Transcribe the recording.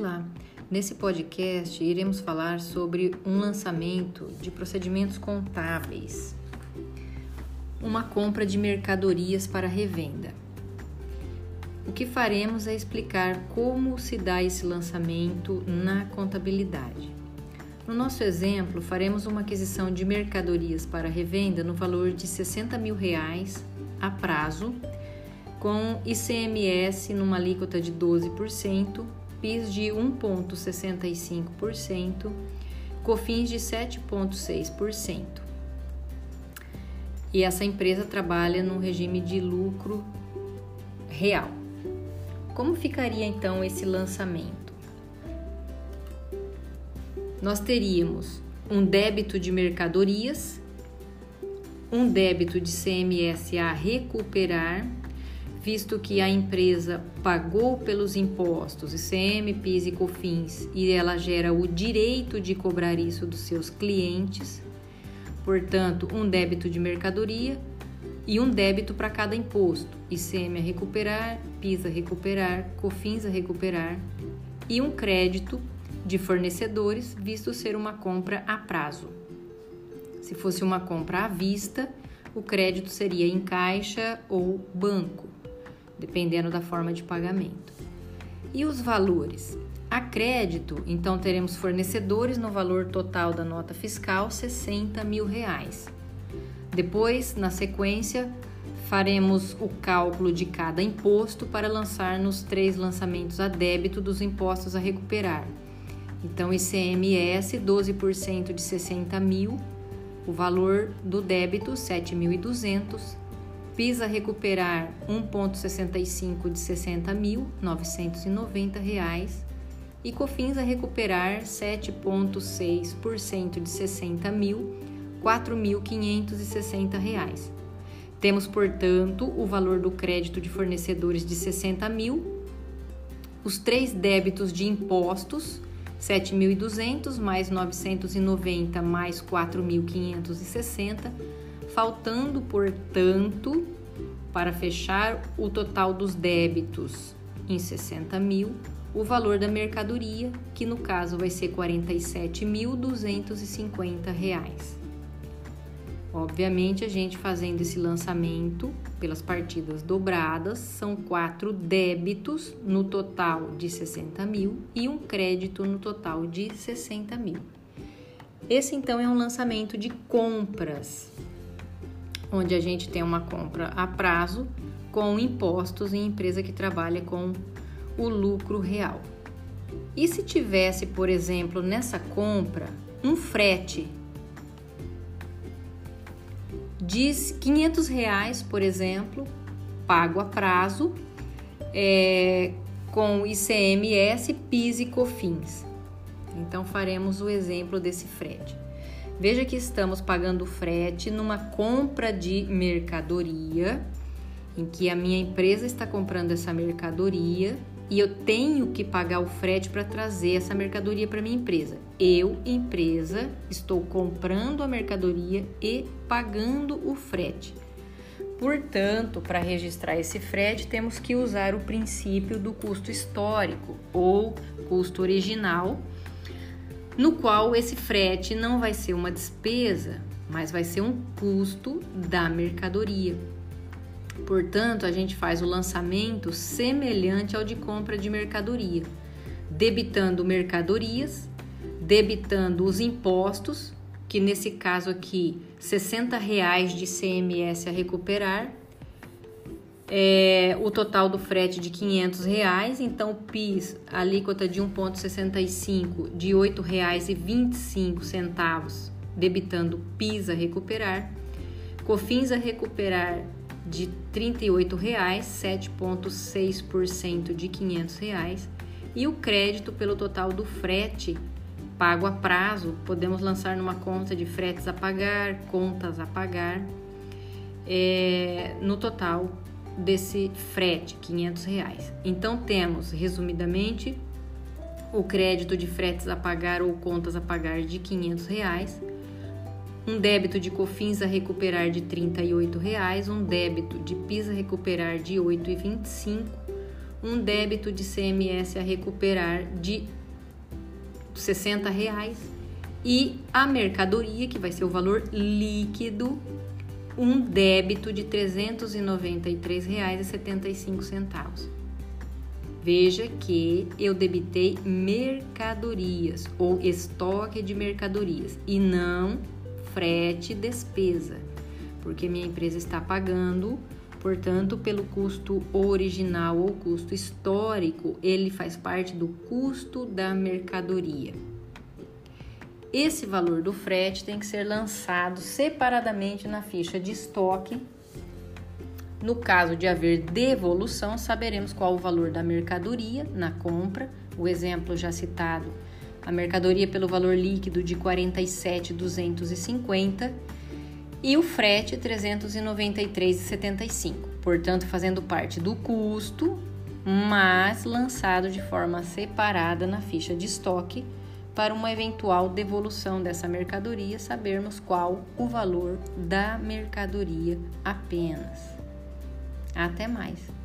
Olá! Nesse podcast iremos falar sobre um lançamento de procedimentos contábeis, uma compra de mercadorias para revenda. O que faremos é explicar como se dá esse lançamento na contabilidade. No nosso exemplo, faremos uma aquisição de mercadorias para revenda no valor de 60 mil reais a prazo, com ICMS numa alíquota de 12%, PIS de 1,65%, COFINS de 7,6%. E essa empresa trabalha no regime de lucro real. Como ficaria então esse lançamento? Nós teríamos um débito de mercadorias, um débito de CMS a recuperar visto que a empresa pagou pelos impostos, ICM, PIS e COFINS, e ela gera o direito de cobrar isso dos seus clientes, portanto, um débito de mercadoria e um débito para cada imposto, ICM a recuperar, PIS a recuperar, COFINS a recuperar, e um crédito de fornecedores, visto ser uma compra a prazo. Se fosse uma compra à vista, o crédito seria em caixa ou banco dependendo da forma de pagamento. E os valores? A crédito, então teremos fornecedores no valor total da nota fiscal 60 mil reais. Depois, na sequência, faremos o cálculo de cada imposto para lançar nos três lançamentos a débito dos impostos a recuperar. Então, ICMS 12% de 60 mil, o valor do débito 7.200 PIS a recuperar 1,65 de 60 mil 990 reais e COFINS a recuperar 7,6% de 60 mil 4.560 reais. Temos, portanto, o valor do crédito de fornecedores de 60 mil, os três débitos de impostos 7.200 mais 990 mais 4.560 faltando, portanto, para fechar o total dos débitos em 60 mil, o valor da mercadoria, que no caso vai ser R$ 47.250. Obviamente, a gente fazendo esse lançamento pelas partidas dobradas, são quatro débitos no total de 60 mil e um crédito no total de 60 mil. Esse então é um lançamento de compras onde a gente tem uma compra a prazo com impostos em empresa que trabalha com o lucro real. E se tivesse, por exemplo, nessa compra um frete de 500 reais, por exemplo, pago a prazo, é, com ICMS, PIS e COFINS. Então faremos o exemplo desse frete. Veja que estamos pagando frete numa compra de mercadoria, em que a minha empresa está comprando essa mercadoria e eu tenho que pagar o frete para trazer essa mercadoria para minha empresa. Eu, empresa, estou comprando a mercadoria e pagando o frete. Portanto, para registrar esse frete, temos que usar o princípio do custo histórico ou custo original no qual esse frete não vai ser uma despesa, mas vai ser um custo da mercadoria. Portanto, a gente faz o lançamento semelhante ao de compra de mercadoria, debitando mercadorias, debitando os impostos, que nesse caso aqui, 60 reais de CMS a recuperar, é, o total do frete de 500 reais, então PIS, alíquota de 1,65 de R$ 8,25, debitando PIS a recuperar, COFINS a recuperar de 38 reais, 7,6% de 500 reais, e o crédito pelo total do frete pago a prazo, podemos lançar numa conta de fretes a pagar, contas a pagar, é, no total desse frete, 500 reais. Então temos, resumidamente, o crédito de fretes a pagar ou contas a pagar de 500 reais, um débito de cofins a recuperar de 38 reais, um débito de PIS a recuperar de 8,25, um débito de CMS a recuperar de 60 reais e a mercadoria, que vai ser o valor líquido, um débito de R$ 393,75. Veja que eu debitei mercadorias ou estoque de mercadorias e não frete despesa, porque minha empresa está pagando, portanto, pelo custo original ou custo histórico, ele faz parte do custo da mercadoria. Esse valor do frete tem que ser lançado separadamente na ficha de estoque no caso de haver devolução, saberemos qual o valor da mercadoria na compra. O exemplo já citado, a mercadoria pelo valor líquido de 47,250 e o frete 393,75. Portanto, fazendo parte do custo, mas lançado de forma separada na ficha de estoque para uma eventual devolução dessa mercadoria, sabermos qual o valor da mercadoria apenas. Até mais!